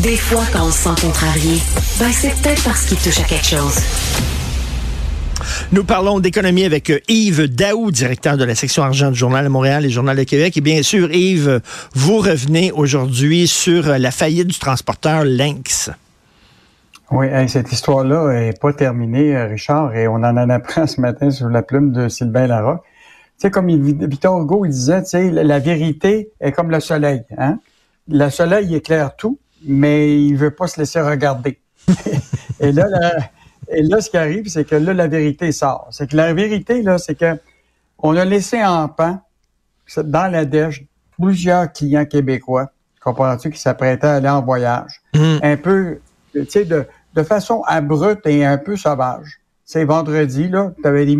Des fois, quand on se sent contrarié, ben c'est peut-être parce qu'il touche à quelque chose. Nous parlons d'économie avec euh, Yves Daou, directeur de la section argent du Journal de Montréal et Journal de Québec. Et bien sûr, Yves, vous revenez aujourd'hui sur euh, la faillite du transporteur Lynx. Oui, cette histoire-là n'est pas terminée, euh, Richard, et on en en apprend ce matin sur la plume de Sylvain Larocque. Tu sais, comme Victor Hugo il disait, tu sais, la vérité est comme le soleil. Hein? Le soleil éclaire tout, mais il veut pas se laisser regarder. et là, la, et là, ce qui arrive, c'est que là, la vérité sort. C'est que la vérité, là, c'est que on a laissé en pan, dans la dèche, plusieurs clients québécois, comprends-tu, qui s'apprêtaient à aller en voyage. Mm. Un peu, tu sais, de, de façon abrupte et un peu sauvage. C'est vendredi, là, tu avais des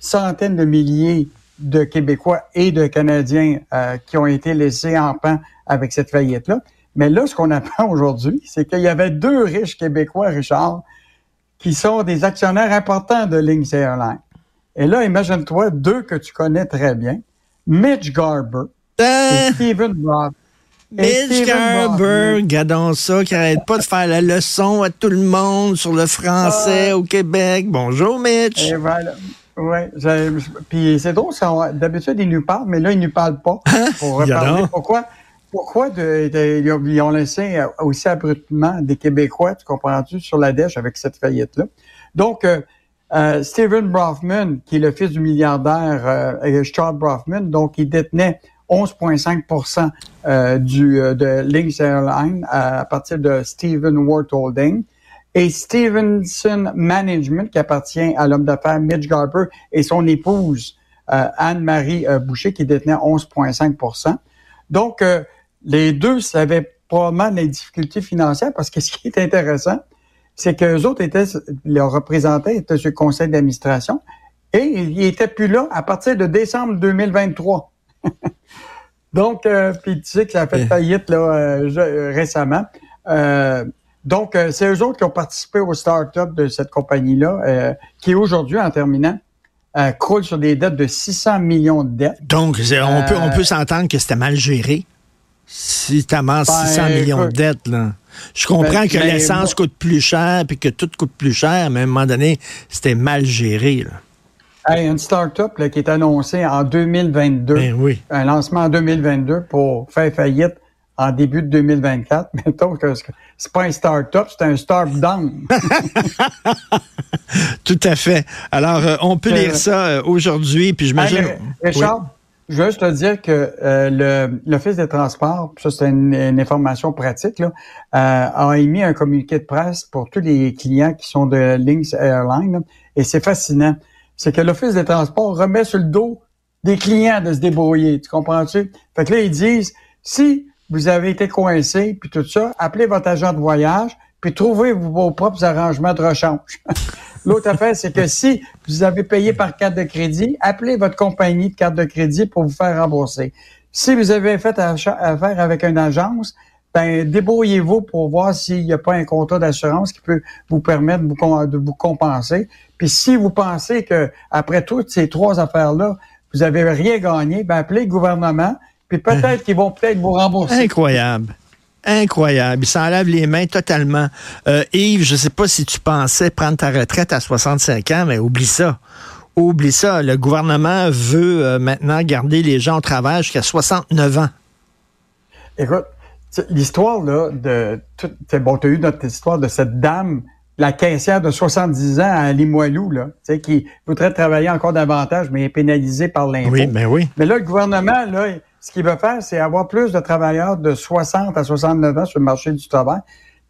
centaines de milliers de Québécois et de Canadiens euh, qui ont été laissés en pan avec cette faillite-là. Mais là, ce qu'on apprend aujourd'hui, c'est qu'il y avait deux riches Québécois, Richard, qui sont des actionnaires importants de Lynx Airlines. Et là, imagine-toi deux que tu connais très bien, Mitch Garber et Ah! Stephen Roth. Mitch Garber, regardons ça, qui arrête pas de faire la leçon à tout le monde sur le français au Québec. Bonjour, Mitch. Et voilà. J'ai- puis c'est drôle, d'habitude, ils nous parlent, mais là, ils nous parlent pas. Pour reparler. donc. Pourquoi? Pourquoi de, ils ont- laissé euh, aussi abruptement des Québécois, tu comprends-tu, sur la dèche avec cette faillite-là? Donc, euh, euh, Stephen Brofman, qui est le fils du milliardaire euh, Charles Brofman, donc il détenait 11,5 euh, du euh, de Lynx Airlines à, à partir de Stephen Ward Holding et Stevenson Management qui appartient à l'homme d'affaires Mitch Garber et son épouse euh, Anne-Marie Boucher qui détenait 11,5% Donc, les deux savaient probablement les difficultés financières parce que ce qui est intéressant, c'est qu'eux autres étaient, leurs représentants étaient sur le conseil d'administration et ils étaient plus là à partir de décembre 2023. donc, euh, puis tu sais que ça a fait faillite là, euh, je- euh, récemment. Donc, c'est eux autres qui ont participé au start-up de cette compagnie-là, qui aujourd'hui, en terminant, croule sur des dettes de 600 millions de dettes. Donc, on peut, on peut s'entendre que c'était mal géré. Si tu amasses Ben, 600 millions de dettes, là. Je comprends Ben, que l'essence coûte plus cher puis que tout coûte plus cher, mais à un moment donné, c'était mal géré. Là. Hey, une start-up là, qui est annoncée en 2022. Ben oui. Un lancement en 2022 pour faire faillite en début de 2024. Mettons que c'est pas un start-up, c'est un start-down. Tout à fait. Alors, euh, on peut Euh, lire ça euh, aujourd'hui, puis j'imagine... Hey, Richard, je veux juste te dire que euh, l'Office des transports, ça c'est une, une information pratique, là, euh, a émis un communiqué de presse pour tous les clients qui sont de Lynx Airlines. et c'est fascinant. C'est que l'Office des transports remet sur le dos des clients de se débrouiller. Tu comprends-tu? Fait que là, ils disent, si vous avez été coincé, puis tout ça, appelez votre agent de voyage, puis trouvez vos propres arrangements de rechange. L'autre affaire, c'est que si vous avez payé par carte de crédit, appelez votre compagnie de carte de crédit pour vous faire rembourser. Si vous avez fait affaire avec une agence, ben débrouillez-vous pour voir s'il n'y a pas un contrat d'assurance qui peut vous permettre de vous, compenser. Puis si vous pensez que après toutes ces trois affaires-là, vous avez rien gagné, ben appelez le gouvernement, puis peut-être qu'ils vont peut-être vous rembourser. Incroyable. Incroyable. Il s'enlève les mains totalement. Euh, Yves, je ne sais pas si tu pensais prendre ta retraite à 65 ans, mais oublie ça. Oublie ça. Le gouvernement veut euh, maintenant garder les gens au travail jusqu'à 69 ans. Écoute, l'histoire là de bon, tu as eu notre histoire de cette dame la caissière de 70 ans à Limoilou, là, qui voudrait travailler encore davantage, mais est pénalisée par l'impôt. Oui, ben oui. Mais là, le gouvernement, là, ce qu'il veut faire, c'est avoir plus de travailleurs de 60 à 69 ans sur le marché du travail.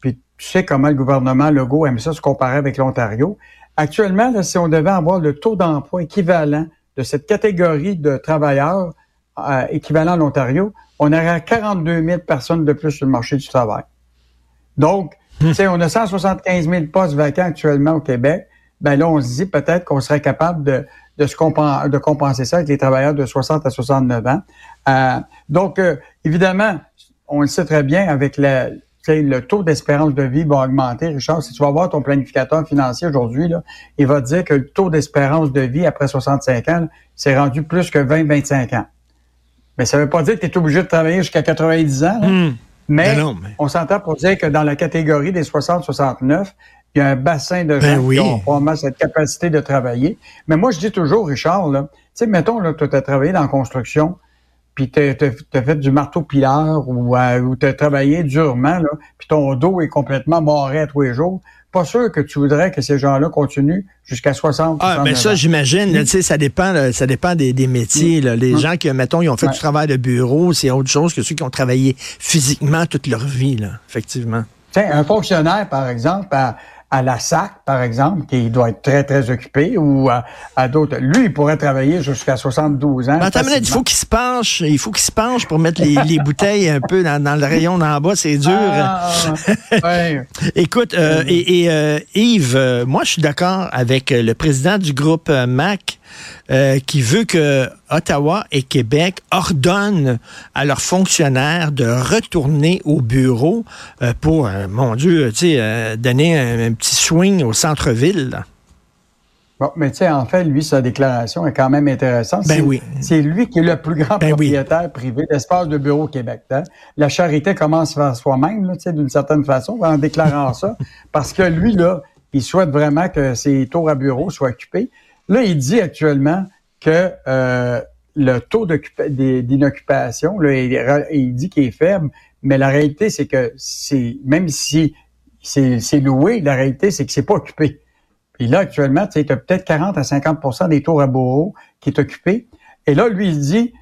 Puis tu sais comment le gouvernement Legault aime ça se comparer avec l'Ontario. Actuellement, là, si on devait avoir le taux d'emploi équivalent de cette catégorie de travailleurs euh, équivalent à l'Ontario, on aurait 42 000 personnes de plus sur le marché du travail. Donc, tu sais, on a 175 000 postes vacants actuellement au Québec. Ben là, on se dit peut-être qu'on serait capable de, de, se compen- de compenser ça avec les travailleurs de 60 à 69 ans. Euh, donc, euh, évidemment, on le sait très bien, avec sais, le taux d'espérance de vie va augmenter. Richard, si tu vas voir ton planificateur financier aujourd'hui, il va te dire que le taux d'espérance de vie après 65 ans, c'est rendu plus que 20-25 ans. Mais ça veut pas dire que tu es obligé de travailler jusqu'à 90 ans. là. Hmm. Mais, Ben non, mais- on s'entend pour dire que dans la catégorie des 60-69, il y a un bassin de Ben gens oui. qui ont probablement cette capacité de travailler. Mais moi, je dis toujours, Richard, tu sais, mettons, là, tu as travaillé dans la construction, puis tu as, fait du marteau-pileur ou, euh, tu as travaillé durement, là, puis ton dos est complètement moré à tous les jours. Pas sûr que tu voudrais que ces gens-là continuent jusqu'à 60 Ah, ben 69 ça, j'imagine. Tu sais, ça dépend, là, ça dépend des, des métiers. là. Les gens qui, mettons, ils ont fait Ouais. du travail de bureau, c'est autre chose que ceux qui ont travaillé physiquement toute leur vie, là, effectivement. Tiens, un fonctionnaire, par exemple, à, à la SAC, par exemple, qui doit être très, très occupé, ou à, à d'autres. Lui, il pourrait travailler jusqu'à 72 ans. Attends, il faut qu'il se penche, il faut qu'il se penche pour mettre les, les bouteilles un peu dans, dans le rayon d'en bas, c'est dur. Ah, ouais. Écoute, euh, et, et, euh, Yves, euh, moi je suis d'accord avec euh, le président du groupe euh, MAC euh, qui veut que Ottawa et Québec ordonnent à leurs fonctionnaires de retourner au bureau euh, pour, euh, mon Dieu, donner un, un petit swing au centre-ville. Bon, mais tu sais, en fait, lui, sa déclaration est quand même intéressante. Ben C'est- oui. C'est lui qui est le plus grand Ben oui. propriétaire privé d'espace de bureau au Québec. hein. La charité commence par soi-même, tu sais, d'une certaine façon, en déclarant ça, parce que lui, là, il souhaite vraiment que ses tours à bureau soient occupés. Là, il dit actuellement que euh, le taux d'inoccupation, il, il dit qu'il est faible, mais la réalité, c'est que c'est même si c'est loué, la réalité, c'est que c'est pas occupé. Puis là, actuellement, tu as peut-être 40 à 50% des tours à bureau qui est occupé. Et là, lui, il dit,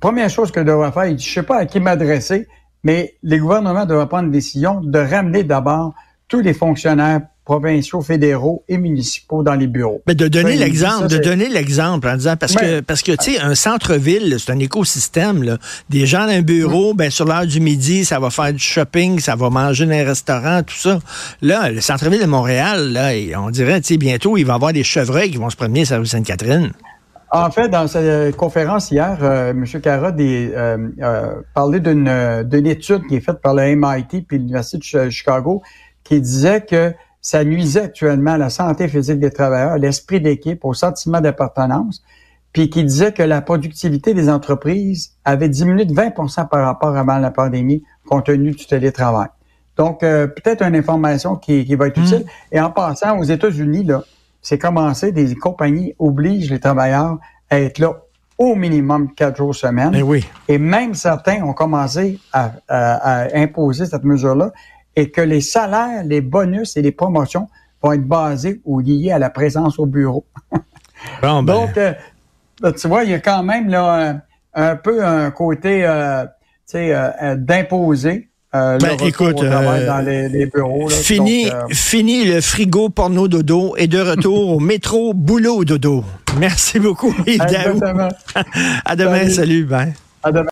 première chose que devrait faire, il dit, je sais pas à qui m'adresser, mais les gouvernements devraient prendre une décision de ramener d'abord tous les fonctionnaires provinciaux, fédéraux et municipaux dans les bureaux. Mais de donner dit l'exemple, de donner l'exemple en disant parce que parce que tu sais un centre-ville, c'est un écosystème là. Des gens dans un bureau, ben sur l'heure du midi, ça va faire du shopping, ça va manger dans un restaurant, tout ça. Là, le centre-ville de Montréal, là, on dirait, tu sais, bientôt il va y avoir des chevreuils qui vont se promener sur la rue Sainte-Catherine. En fait, dans sa euh, conférence hier, euh, M. Est, euh, euh, parlait d'une euh, d'une étude qui est faite par le MIT puis l'Université de Ch- Chicago qui disait que ça nuisait actuellement à la santé physique des travailleurs, l'esprit d'équipe, au sentiment d'appartenance, puis qui disait que la productivité des entreprises avait diminué de 20% par rapport avant la pandémie compte tenu du télétravail. Donc, euh, peut-être une information qui, qui va être utile. Et en passant aux États-Unis, là, c'est commencé, des compagnies obligent les travailleurs à être là au minimum quatre jours semaine. Ben oui. Et même certains ont commencé à, à- à imposer cette mesure-là et que les salaires, les bonus et les promotions vont être basés ou liés à la présence au bureau. Bon, ben, Donc, euh, tu vois, il y a quand même là, un, un peu un côté euh, euh, d'imposer euh, Ben, écoute, euh, dans les, les bureaux. là. fini, Donc, euh, fini le frigo porno dodo et de retour au métro boulot dodo. Merci beaucoup, Yves exactement. À demain, Salut. salut, ben. À demain.